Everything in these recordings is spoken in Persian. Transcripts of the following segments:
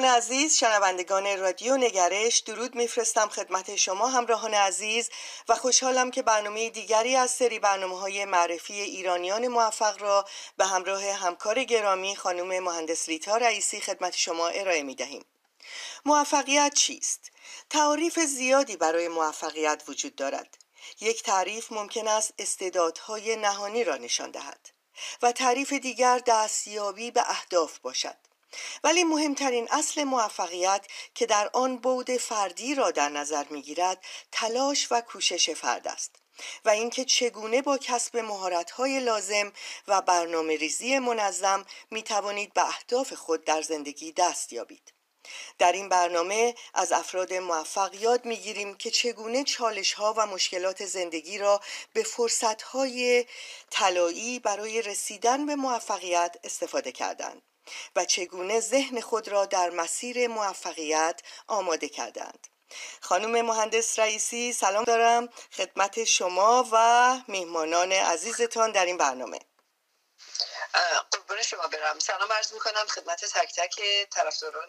دوستان عزیز شنوندگان رادیو نگرش درود میفرستم خدمت شما همراهان عزیز و خوشحالم که برنامه دیگری از سری برنامه های معرفی ایرانیان موفق را به همراه همکار گرامی خانم مهندس ریتا رئیسی خدمت شما ارائه می دهیم. موفقیت چیست؟ تعریف زیادی برای موفقیت وجود دارد. یک تعریف ممکن است استعدادهای نهانی را نشان دهد و تعریف دیگر دستیابی به اهداف باشد. ولی مهمترین اصل موفقیت که در آن بود فردی را در نظر می‌گیرد تلاش و کوشش فرد است و اینکه چگونه با کسب مهارت‌های لازم و برنامه ریزی منظم می توانید به اهداف خود در زندگی دست یابید. در این برنامه از افراد موفق یاد می‌گیریم که چگونه چالش ها و مشکلات زندگی را به فرصت های طلایی برای رسیدن به موفقیت استفاده کردند. و چگونه ذهن خود را در مسیر موفقیت آماده کردند. خانم مهندس رئیسی سلام دارم خدمت شما و میهمانان عزیزتان در این برنامه. قربون شما برم. سلام عرض می‌کنم خدمت تک تک طرفداران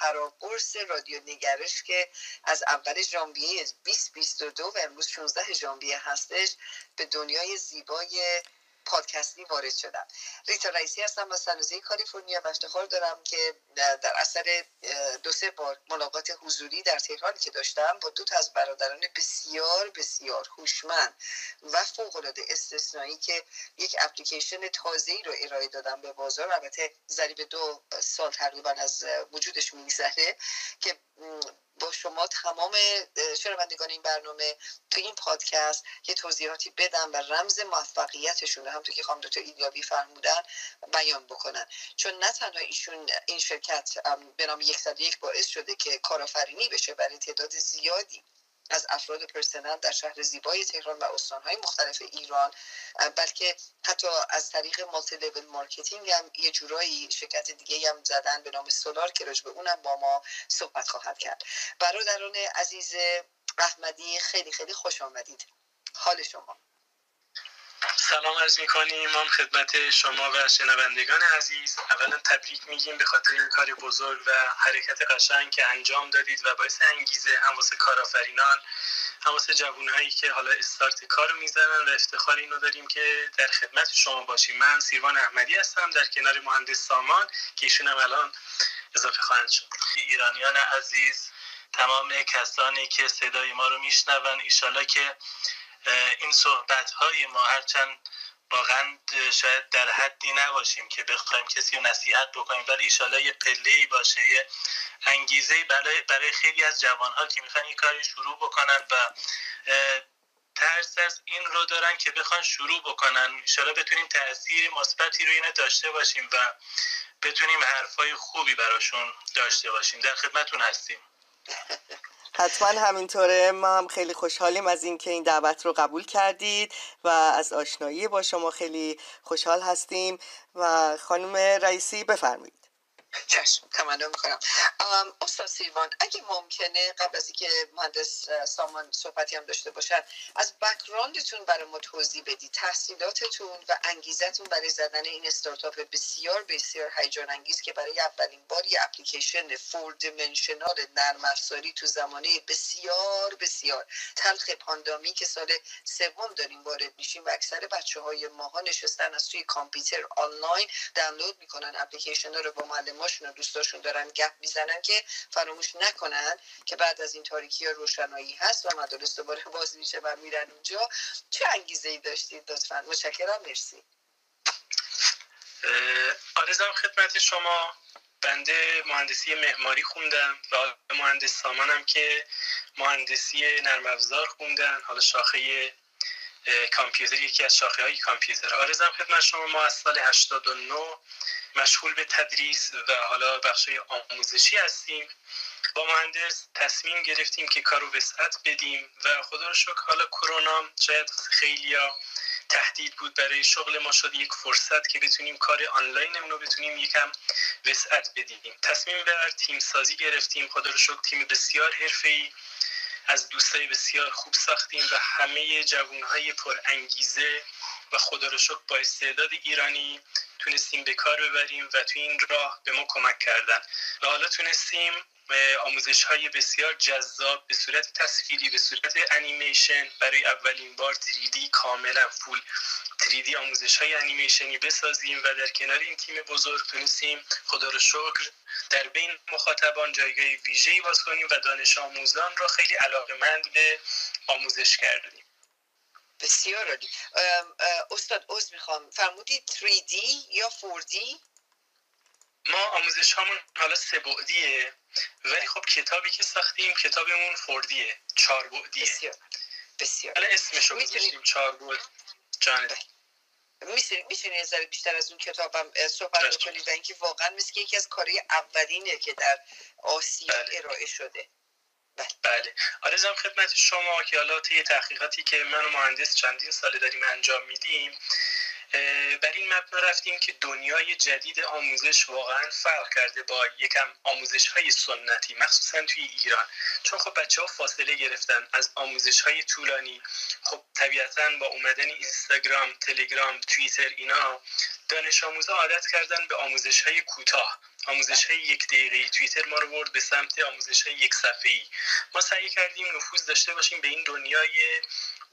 پراقرص رادیو نگرش که از اول ژانویه 2022 و امروز 16 ژانویه هستش به دنیای زیبای پادکستی وارد شدم. ریتا رئیسی هستم از سنوزه کالیفرنیا و افتخار دارم که در اثر دو سه بار ملاقات حضوری در تهران که داشتم با دو تا از برادران بسیار بسیار هوشمند و فوق العاده استثنایی که یک اپلیکیشن تازه ای رو ارائه دادم به بازار. البته ضریب دو سال تقریبا از وجودش میگذره که با شما تمام شنوندگان این برنامه تو این پادکست یه توضیحاتی بدم و رمز موفقیتشون هم تو که خانم دکتر ایلیابی فرمودن بیان بکنن. چون نه تنها ایشون این شرکت به نام یک باعث شده که کارآفرینی بشه برای تعداد زیادی از افراد پرسنل در شهر زیبای تهران و استانهای مختلف ایران بلکه حتی از طریق multi level marketing هم یه جورایی شرکت دیگه هم زدن به نام سولار که به اونم با ما صحبت خواهد کرد. برادران عزیز احمدی خیلی خیلی خوش آمدید. حال شما. سلام عرض می‌کنیم. ما خدمت شما و شنوندگان عزیز. اولا تبریک میگیم به خاطر این کار بزرگ و حرکت قشنگ که انجام دادید و باعث انگیزه هم واسه کارآفرینان هم واسه جوانهایی که حالا استارت کار رو می‌زنن و افتخار اینو داریم که در خدمت شما باشیم. من سیروان احمدی هستم در کنار مهندس سامان که ایشون هم الان اضافه خواهند شد. ایرانیان عزیز تمام کسانی که صدای ما رو میشنون ایشالا که این صحبت های ما هرچند واقعا شاید در حدی نباشیم که بخوایم کسی رو نصیحت بکنیم ولی ایشالا یه پله باشه یه انگیزه برای, برای خیلی از جوانها که می‌خوان این کاری شروع بکنن و ترس از این رو دارن که بخوان شروع بکنن. ایشالا بتونیم تاثیر مثبتی رو اینه داشته باشیم و بتونیم حرفای خوبی براشون داشته باشیم. در خدمتون هستیم. حتما همینطوره. ما هم خیلی خوشحالیم از اینکه این دعوت رو قبول کردید و از آشنایی با شما خیلی خوشحال هستیم. و خانم رئیسی بفرمایید. چشم تمنا می‌کنم. استاد سیوان اگه ممکنه قبل از اینکه مهندس سامان صحبتی هم داشته باشن از بکراندتون برای ما توضیح بدید. تحصیلاتتون و انگیزتون برای زدن این استارتاپ بسیار بسیار هیجان انگیز که برای اولین بار یه اپلیکیشن فور دیمنشنال نرم افزاری تو زمانه بسیار بسیار. تلخ پاندامی که سال سوم داریم وارد میشیم و اکثر بچه های ماها نشستن از توی کامپیوتر آنلاین دانلود می‌کنن اپلیکیشن رو با معلم و دوستاشون دارن گپ می‌زنن که فراموش نکنن که بعد از این تاریکی روشنایی هست و مدارس دوباره باز میشه و میرن اونجا. چه انگیزه ای داشتید؟ لطفا. متشکرم. مرسی. آرزم خدمت شما. بنده مهندسی معماری خوندم و مهندس سامانم که مهندسی نرم افزار خوندن حالا شاخه کامپیوتر یکی از شاخه های کامپیوتر. آرزم خدمت شما ما از سال 89 مشغول به تدریس و حالا بخش آموزشی هستیم. با مهندس تصمیم گرفتیم که کارو وسعت بدیم و خدا رو شکر حالا کرونا شاید خیلیا تهدید بود برای شغل ما. شد یک فرصت که بتونیم کار آنلاین رو بتونیم یکم وسعت بدیم. تصمیم بر تیم سازی گرفتیم. خدا رو شکر تیم بسیار حرفه‌ای از دوستای بسیار خوب ساختیم و همه جوانهای پر انگیزه و خدا رو شکر با استعداد ایرانی تونستیم به کار ببریم و تو این راه به ما کمک کردن. و حالا تونستیم آموزش های بسیار جذاب به صورت تصویری به صورت انیمیشن برای اولین بار 3D کاملا فول 3D آموزش های انیمیشنی بسازیم و در کنار این تیم بزرگ تونستیم خدا رو شکر در بین مخاطبان جایگاه ویژه‌ای باز کنیم و دانش آموزان را خیلی علاقمند به آموزش کردیم. بسیار عالی. استاد عوض می‌خوام. فرمودید 3D یا 4D ما آموزش هامون حالا سه بعدیه ولی خب کتابی که ساختیم کتابمون فوردیه چهار بعدیه. بسیار بسیار. حالا اسمشو گذاشتیم چهار بعد. جان. می‌تونی یه ذره بیشتر از اون کتابم صحبت بکنید و اینکه واقعا مثل که یکی از کارهای اولینه که در آسیا بله. ارائه شده. بله. بله. آرزم خدمت شما که حالا طی تحقیقاتی که من و مهندس چندین ساله داریم انجام میدیم بر این مبنا رفتیم که دنیای جدید آموزش واقعا فرق کرده با یکم آموزش های سنتی مخصوصا توی ایران. چون خب بچه ها فاصله گرفتن از آموزش های طولانی. خب طبیعتا با اومدن اینستاگرام تلگرام توییتر اینا دانش آموزا عادت کردن به آموزش های کوتاه. آموزش های یک دقیقه توییتر ما رو برد به سمت آموزش های یک صفحه ای ما سعی کردیم نفوذ داشته باشیم به این دنیای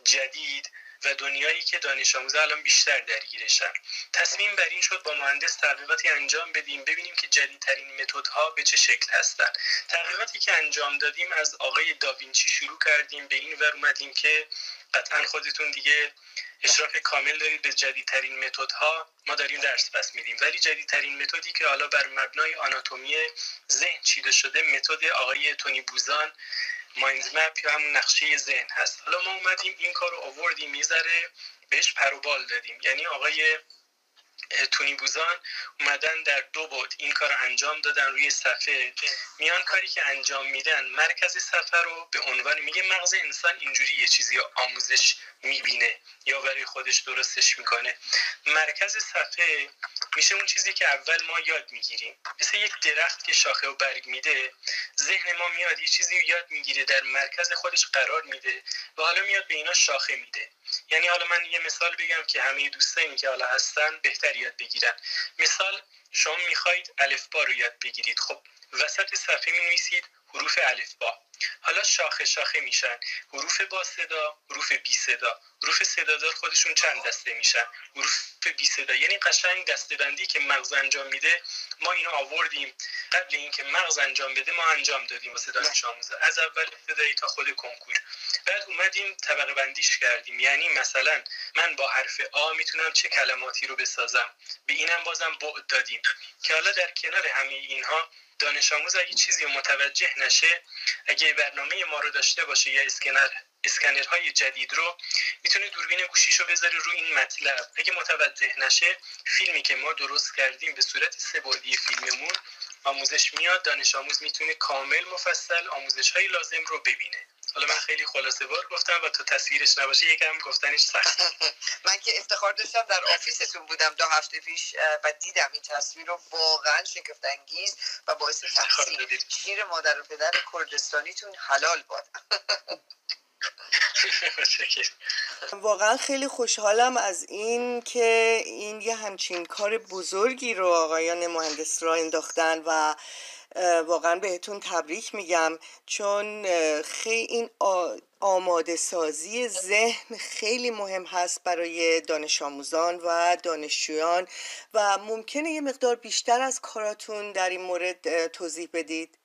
جدید و دنیایی که دانش آموزا الان بیشتر درگیرشن. تصمیم بر این شد با مهندس تحقیقاتی انجام بدیم ببینیم که جدیدترین متدها به چه شکل هستن. تحقیقاتی که انجام دادیم از آقای داوینچی شروع کردیم به این ور اومدیم که قطعا خودتون دیگه اشراف کامل دارید به جدیدترین متدها. ما داریم درس پس میدیم. ولی جدیدترین متدی که حالا بر مبنای آناتومی ذهن چیده شده متد آقای تونی بوزان. مایند مپ یا همون نقشه ذهن هست. حالا ما اومدیم این کار رو آوردیم می‌ذاره بهش پروبال دادیم. یعنی آقای تونی بوزان اومدن در دو بود این کار انجام دادن روی صفحه. میان کاری که انجام میدن مرکز صفحه رو به عنوان میگه مغز انسان اینجوری یه چیزی آموزش می‌بینه یا برای خودش درستش می‌کنه. مرکز صفحه میشه اون چیزی که اول ما یاد می‌گیریم. مثل یک درخت که شاخه و برگ میده ذهن ما میاد یه چیزی رو یاد می‌گیره در مرکز خودش قرار میده و حالا میاد به اینا شاخه میده. یعنی حالا من یه مثال بگم که همه دوستانی که حالا هستن بهتر یاد بگیرن. مثال شما می‌خواید الفبا رو یاد بگیرید. خب وسط صفحه می نویسید حروف الفبا حالا شاخه شاخه میشن. حروف با صدا حروف بی صدا. حروف صدادار خودشون چند دسته میشن؟ حروف بی صدا. یعنی قشنگ دسته بندی که مغز انجام میده ما اینو آوردیم. قبل اینکه مغز انجام بده ما انجام دادیم واسه دانش آموزا. از اول ابتدایی تا خود کنکور. بعد اومدیم طبقه بندیش کردیم. یعنی مثلا من با حرف آ می‌تونم چه کلماتی رو بسازم؟ به اینم بازم بعد دادیم. که حالا در کنار همه اینها دانش آموز اگه چیزی متوجه نشه اگه برنامه ما رو داشته باشه یا اسکنر اسکنرهای جدید رو می‌تونه دوربین گوشیش رو بذاره رو این مطلب. اگه متوجه نشه فیلمی که ما درست کردیم به صورت سه فیلممون آموزش میاد دانش آموز می‌تونه کامل مفصل آموزش های لازم رو ببینه. حالا من خیلی خلاصه بار گفتم و تو تصویرش نباشه یکم گفتنش سخت. من که افتخار داشتم در آفیستون بودم دو هفته پیش و دیدم این تصویر رو واقعا شگفت انگیز و باعث تحسین شیر مادر و پدر کردستانیتون حلال باد. واقعا خیلی خوشحالم از این که این یه همچین کار بزرگی رو آقایان مهندس را انداختن و واقعا بهتون تبریک میگم. چون خیلی این آماده سازی ذهن خیلی مهم هست برای دانش آموزان و دانشجویان و ممکنه یه مقدار بیشتر از کاراتون در این مورد توضیح بدید؟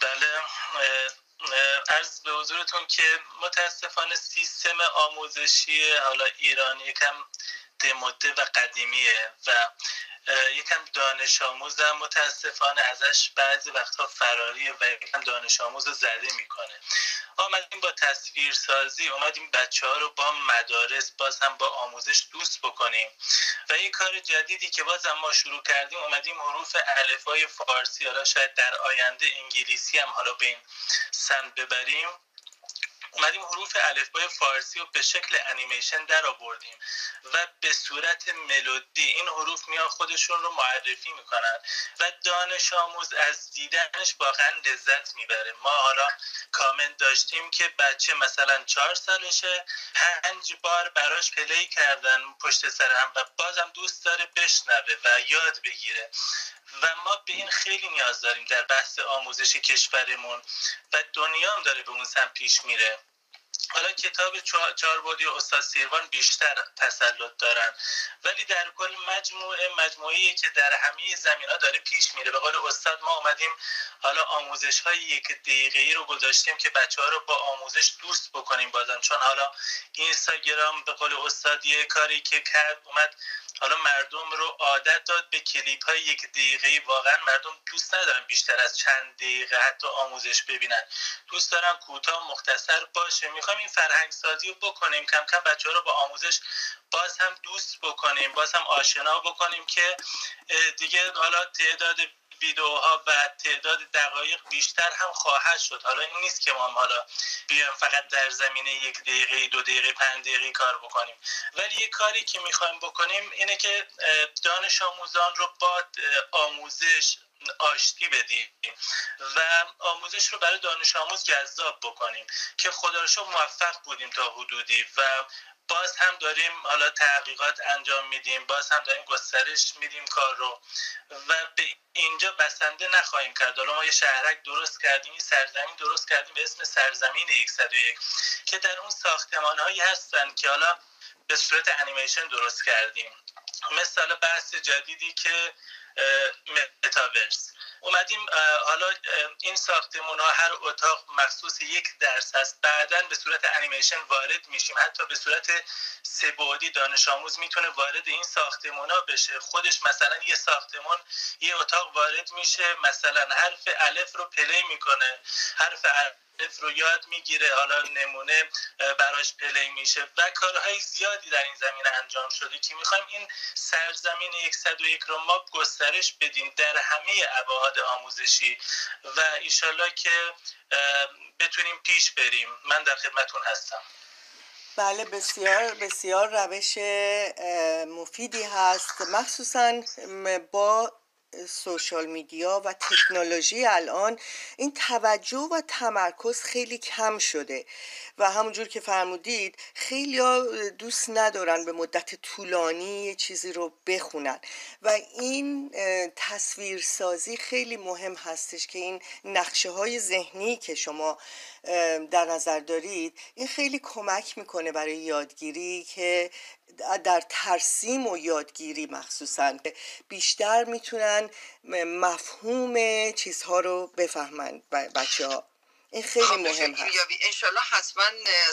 بله از به حضورتون که متاسفانه سیستم آموزشی حالا ایران یکم دموده و قدیمیه و یکم دانش آموزم متاسفانه ازش بعضی وقتها فراریه و یکم دانش آموز زده می‌کنه. آمدیم با تصویر سازی اومدیم بچه ها رو با مدارس باز هم با آموزش دوست بکنیم. و این کار جدیدی که باز هم ما شروع کردیم اومدیم حروف الفای فارسی حالا شاید در آینده انگلیسی هم حالا به این سمت ببریم. اومدیم حروف الفبای فارسی رو به شکل انیمیشن در آوردیم و به صورت ملودی این حروف میان خودشون رو معرفی می‌کنن و دانش آموز از دیدنش واقعا لذت می‌بره. ما حالا کامنت داشتیم که بچه مثلا چهار سالشه پنج بار براش پلی کردن پشت سر هم و بازم دوست داره بشنوه و یاد بگیره. و ما به این خیلی نیاز داریم در بحث آموزش کشورمون و دنیا هم داره به اون سمت پیش میره. حالا کتاب چهار بودی استاد سیروان بیشتر تسلط دارن. ولی در کل مجموعه مجموعه که در همه زمین ها داره پیش میره. به قول استاد ما اومدیم حالا آموزش های یک دقیقه ای رو گذاشتیم که بچه ها رو با آموزش دوست بکنیم بازم. چون حالا اینستاگرام به قول استاد یه کاری که کرد اومد حالا مردم رو عادت داد به کلیپ های یک دقیقه واقعا مردم دوست ندارن بیشتر از چند دقیقه حتی آموزش ببینن. دوست دارن کوتاه مختصر باشه. می‌خوایم این فرهنگ سازی رو بکنیم کم کم بچه ها رو با آموزش باز هم دوست بکنیم باز هم آشنا بکنیم که دیگه حالا تعداد ویدیوها و تعداد دقایق بیشتر هم خواهد شد. حالا این نیست که ما حالا بیایم فقط در زمینه یک دقیقه دو دقیقه پنج دقیقه کار بکنیم. ولی یه کاری که می‌خوایم بکنیم اینه که دانش آموزان رو با آموزش آشتی بدیم و آموزش رو برای دانش آموز جذاب بکنیم که خدا رو موفق بودیم تا حدودی و باز هم داریم حالا تحقیقات انجام میدیم باز هم داریم گسترش میدیم کار رو و به اینجا بسنده نخواهیم کرد. حالا ما یه شهرک درست کردیم این سرزمین درست کردیم به اسم سرزمین 101 که در اون ساختمان هایی هستن که حالا به صورت انیمیشن درست کردیم. مثل بحث جدیدی که متاورس. اومدیم حالا این ساختمون ها هر اتاق مخصوص یک درس هست. بعدا به صورت انیمیشن وارد میشیم. حتی به صورت سه بعدی دانش آموز می‌تونه وارد این ساختمون ها بشه. خودش مثلا یه ساختمون یه اتاق وارد میشه. مثلا حرف الف رو play می‌کنه. حرف رو یاد می‌گیره حالا نمونه براش پلی میشه و کارهای زیادی در این زمینه انجام شده که می‌خوایم این سرزمین 101 رو ما گسترش بدیم در همه ابعاد آموزشی و ایشالله که بتونیم پیش بریم. من در خدمتون هستم. بله بسیار بسیار روش مفیدی هست. مخصوصا با سوشال میدیا و تکنولوژی الان این توجه و تمرکز خیلی کم شده. و همونجور که فرمودید خیلی دوست ندارن به مدت طولانی یه چیزی رو بخونن. و این تصویرسازی خیلی مهم هستش که این نقشه های ذهنی که شما در نظر دارید این خیلی کمک می‌کنه برای یادگیری که در ترسیم و یادگیری مخصوصا بیشتر می‌تونن مفهوم چیزها رو بفهمن بچه ها این خیلی خب، مهم هست. انشالله حتما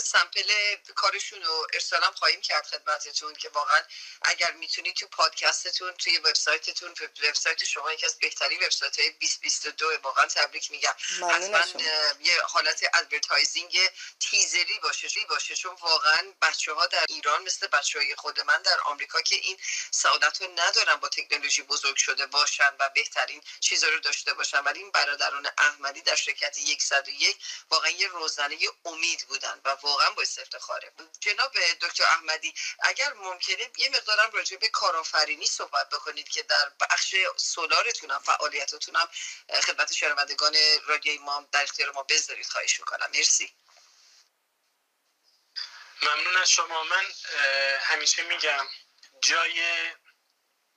sample کارشون رو ارسال هم خواهیم کرد خدمتتون که واقعا اگر می‌تونید تو پادکستتون توی وبسایتتون وبسایت شما یکی از بهترین وبسایت های 2022 واقعا تبریک میگم. حتما یه حالت advertising تیزری باشه باشه چون واقعا بچه ها در ایران مثل بچه های خود من در آمریکا که این سعادت رو ندارن با تکنولوژی بزرگ شده باشن و بهترین چیزا رو داشته باشن ولی این برادران احمدی در شرکت 101 واقعا یه روزنه امید بودن و واقعا باعث افتخاره. جناب دکتر احمدی اگر ممکنه یه مقدارم راجع به کارآفرینی صحبت بکنید که در بخش سولارتون هم فعالیتتون هم خدمت شنوندگان رادیوی ما در اختیار ما بذارید خواهش می‌کنم. مرسی. ممنون از شما. من همیشه میگم جای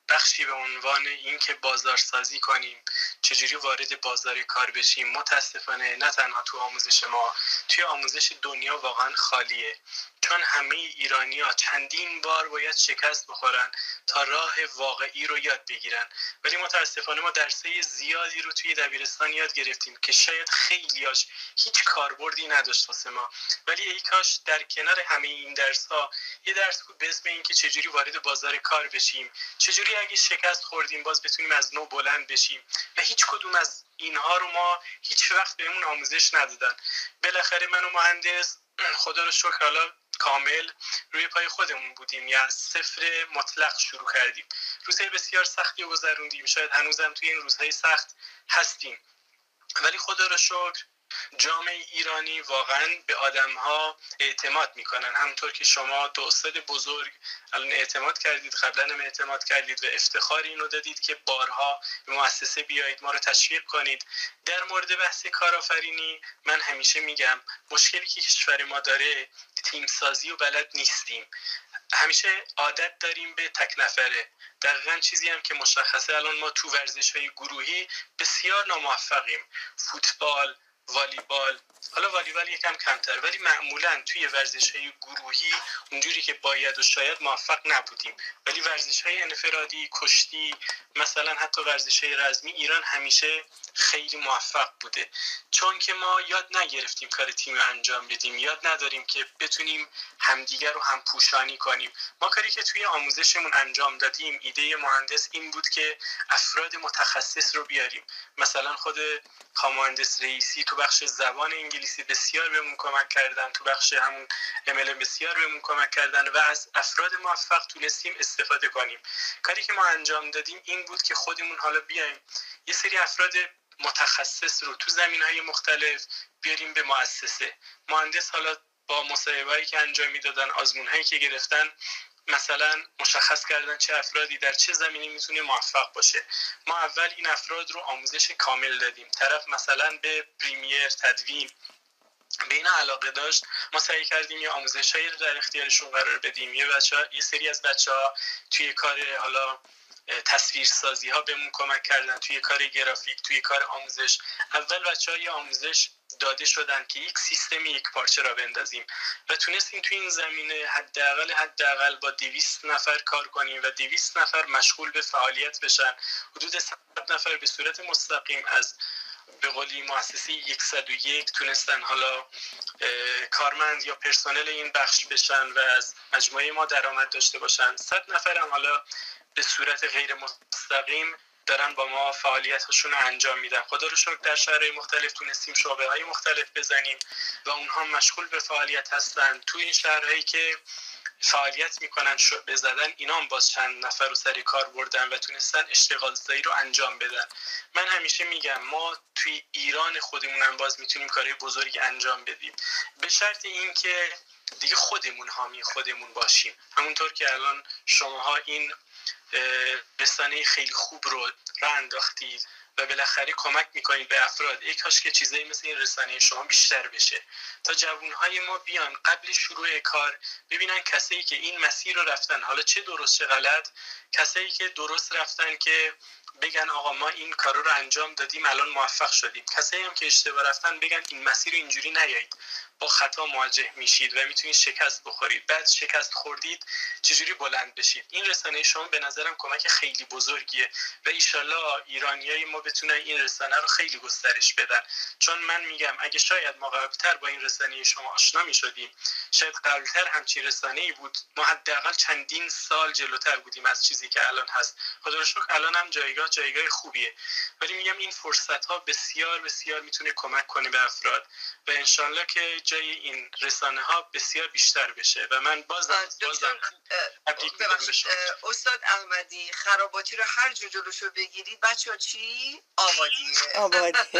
بخشی به عنوان اینکه بازارسازی کنیم چجوری وارد بازار کار بشیم متاسفانه نه تنها تو آموزش ما توی آموزش دنیا واقعا خالیه. چون همه ایرانی ها چندین بار باید شکست بخورن تا راه واقعی رو یاد بگیرن. ولی متاسفانه ما درسه زیادی رو توی دبیرستان یاد گرفتیم که شاید خیلیاش هیچ کاربردی نداشت واسه ما. ولی ای کاش در کنار همه این درس ها یه درس بود به اسم اینکه چجوری وارد بازار کار بشیم. چجوری اگه شکست خوردیم باز بتونیم از نو بلند بشیم. و هیچ کدوم از اینها رو ما هیچ وقت بهمون آموزش ندادن. بالاخره من و مهندس خدا رو شکر حالا کامل روی پای خودمون بودیم یا صفر مطلق شروع کردیم. روزهای بسیار سختی گذروندیم. شاید هنوزم توی این روزهای سخت هستیم. ولی خدا رو شکر جامعه ایرانی واقعا به آدم ها اعتماد می‌کنن. همونطور که شما دو استاد بزرگ الان اعتماد کردید قبلا هم اعتماد کردید و افتخار اینو دادید که بارها به مؤسسه بیایید ما رو تشویق کنید. در مورد بحث کارآفرینی من همیشه میگم مشکلی که کشور ما داره تیم سازی و بلد نیستیم. همیشه عادت داریم به تک نفره. دقیقا چیزی هم که مشخصه الان ما تو ورزش های گروهی بسیار ناموفقیم. فوتبال والیبال حالا والیبال یکم کمتر ولی معمولا توی ورزش های گروهی اونجوری که باید و شاید موفق نبودیم. ولی ورزش های انفرادی کشتی مثلا حتی ورزش های رزمی ایران همیشه خیلی موفق بوده. چون که ما یاد نگرفتیم کار تیم انجام بدیم یاد نداریم که بتونیم همدیگر رو هم پوشانی کنیم. ما کاری که توی آموزشمون انجام دادیم ایده مهندس این بود که افراد متخصص رو بیاریم. مثلا خود مهندس رئیسی تو بخش زبان انگلیسی بسیار بهمون کمک کردن تو بخش همون امل بسیار بهمون کمک کردن و از افراد موفق تونستیم استفاده کنیم. کاری که ما انجام دادیم این بود که خودمون حالا بیایم یه سری افراد متخصص رو تو زمین های مختلف بیاریم به مؤسسه. مهندس حالا با مصاحبهایی که انجام می‌دادن آزمون هایی که گرفتن مثلا مشخص کردن چه افرادی در چه زمینی می‌تونه موفق باشه. ما اول این افراد رو آموزش کامل دادیم. طرف مثلا به پریمیر تدوین به این علاقه داشت. ما سعی کردیم یه آموزش هایی رو در اختیارشون قرار بدیم. یه بچه یه سری از بچه ها توی کار حالا تصویر سازی ها بهمون کمک کردن. توی کار گرافیک توی کار آموزش. اول بچه های آموزش داده شدن که یک سیستم یک پارچه را بندازیم و تونستیم توی این زمینه حداقل حداقل با دویست نفر کار کنیم و دویست نفر مشغول به فعالیت بشن. حدود 100 نفر به صورت مستقیم از به قولی مؤسسه 101 تونستن حالا کارمند یا پرسنل این بخش بشن و از مجموعه ما درآمد داشته باشن. 100 نفر هم حالا به صورت غیر مستقیم دارن با ما فعالیتشون رو انجام میدن. خدا رو شکر در شهرهای مختلف تونستیم شعبه های مختلف بزنیم و اونها مشغول به فعالیت هستن. تو این شهرهایی که فعالیت می‌کنن شعبه زدن اینا هم باز چند نفر رو سر کار بردن و تونستن اشتغال زایی رو انجام بدن. من همیشه میگم ما توی ایران خودمون هم باز می‌تونیم کارهای بزرگی انجام بدیم. به شرط اینکه دیگه خودمون حامی خودمون باشیم. همونطور که الان شماها این رسانه خیلی خوب رو را انداختید و بالاخره کمک می‌کنید به افراد. ای کاش که چیزایی مثل این رسانه شما بیشتر بشه. تا جوانهای ما بیان قبل شروع کار ببینن کسایی که این مسیر رو رفتن. حالا چه درست چه غلط؟ کسایی که درست رفتن که بگن آقا ما این کارو رو انجام دادیم الان موفق شدیم. کسایی هم که اشتباه رفتن بگن این مسیر رو اینجوری نیایید خطا مواجه میشید و می‌تونید شکست بخورید. بعد شکست خوردید چجوری بلند بشید؟ این رسانه شما به نظرم کمک خیلی بزرگیه و ایشالله ایرانیای ما بتونن این رسانه رو خیلی گسترش بدن. چون من میگم اگه شاید ما قبلتر با این رسانه شما آشنا می‌شدیم شاید قبلتر همچین رسانه ای بود ما حداقل چندین سال جلوتر بودیم از چیزی که الان هست. خدا رو الان هم جایگاه جایگاه خوبیه. ولی میگم این فرصت ها بسیار بسیار می‌تونه کمک کنه به افراد. و انشالله که جای این رسانه ها بسیار بیشتر بشه و من بازم بازم استاد احمدی خراباتی رو هر جو جلوشو بگیرید بچه ها چی؟ آبادیه. آبادی.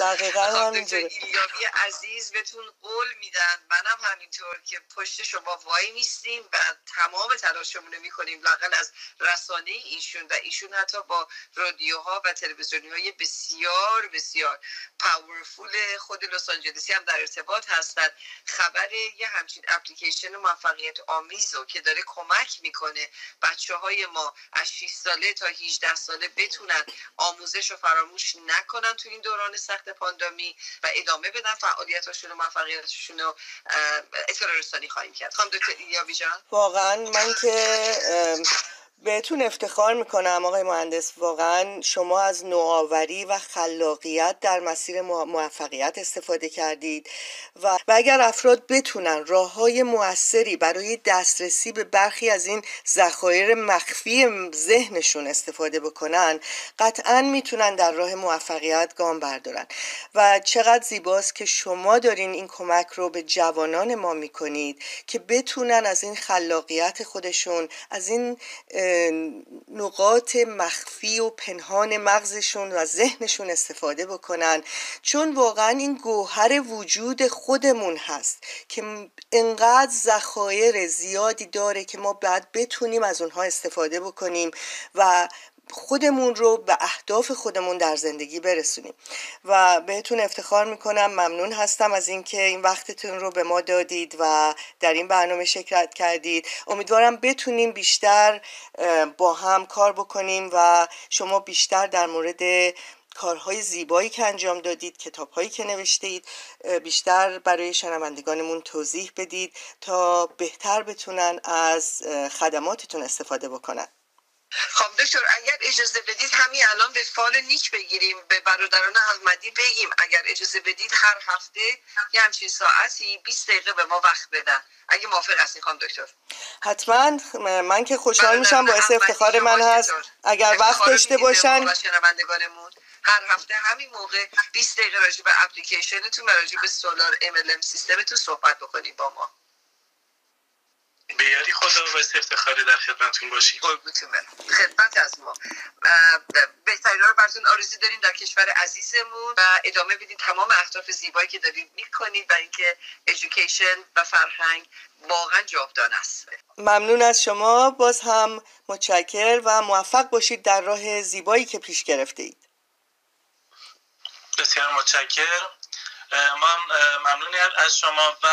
دقیقا همینجوره ایلیابی عزیز بهتون قول میدن منم همینطور که پشت شما وای میستیم و تمام تلاشمون رو می‌کنیم لاقل از رسانه ایشون و ایشون حتی با رادیوها و تلویزیونی های بسیار بسیار پاورفول خود لس آنجلسی هم در ارتباط هستن خبر یه همچین اپلیکیشن موفقیت آمیزو که داره کمک می‌کنه بچه های ما از 6 ساله تا 18 ساله بتونن آموزش رو فراموش نکنن تو این دوران سخت پاندامی و ادامه بدن فعالیتاشون و موفقیتشون رو اطلاع رسانی خواهیم کرد. خانم دکتر ایلیابی جان. واقعا من که بهتون افتخار می‌کنم آقای مهندس. واقعا شما از نوآوری و خلاقیت در مسیر موفقیت استفاده کردید و, و اگر افراد بتونن راه های موثری برای دسترسی به برخی از این ذخایر مخفی ذهنشون استفاده بکنن قطعا می‌تونن در راه موفقیت گام بردارن. و چقدر زیباست که شما دارین این کمک رو به جوانان ما می‌کنید که بتونن از این خلاقیت خودشون از این نقاط مخفی و پنهان مغزشون و ذهنشون استفاده بکنن. چون واقعا این گوهر وجود خودمون هست که انقدر ذخایر زیادی داره که ما بعد بتونیم از اونها استفاده بکنیم و خودمون رو به اهداف خودمون در زندگی برسونیم. و بهتون افتخار می‌کنم ممنون هستم از اینکه این وقتتون رو به ما دادید و در این برنامه شرکت کردید. امیدوارم بتونیم بیشتر با هم کار بکنیم و شما بیشتر در مورد کارهای زیبایی که انجام دادید کتابهایی که نوشته بیشتر برای شنوندگانمون توضیح بدید تا بهتر بتونن از خدماتتون استفاده بکنن. خب دکتر اگر اجازه بدید همین الان به فال نیک بگیریم به برادران احمدی بگیم. اگر اجازه بدید هر هفته یه همچین ساعتی 20 دقیقه به ما وقت بدن. اگه موافق هستین خانم دکتر. حتما. من که خوشحال میشم باعث افتخار من هست. اگر وقت داشته باشن. هر هفته همین موقع 20 دقیقه راجع به اپلیکیشنتون و راجع به سولار ام سیستمتون صحبت بکنیم با ما. به یاری خدا و افتخاری در خدمتتون باشیم. خدمت از ما. بهترین رو براتون آرزو داریم در کشور عزیزمون و ادامه بدید تمام اهداف زیبایی که دارید می‌کنید و اینکه ایژوکیشن و فرهنگ واقعا جاودان است. ممنون از شما. باز هم متشکر و موفق باشید در راه زیبایی که پیش گرفته اید. بسیار متشکر ما ممنون از شما و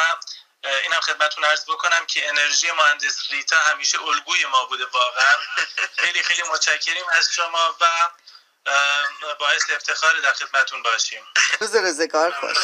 اینم خدمتون عرض بکنم که انرژی مهندس ریتا همیشه الگوی ما بوده واقعا. خیلی خیلی متشکریم از شما و باعث افتخار در خدمتون باشیم. روز رزگار خوش.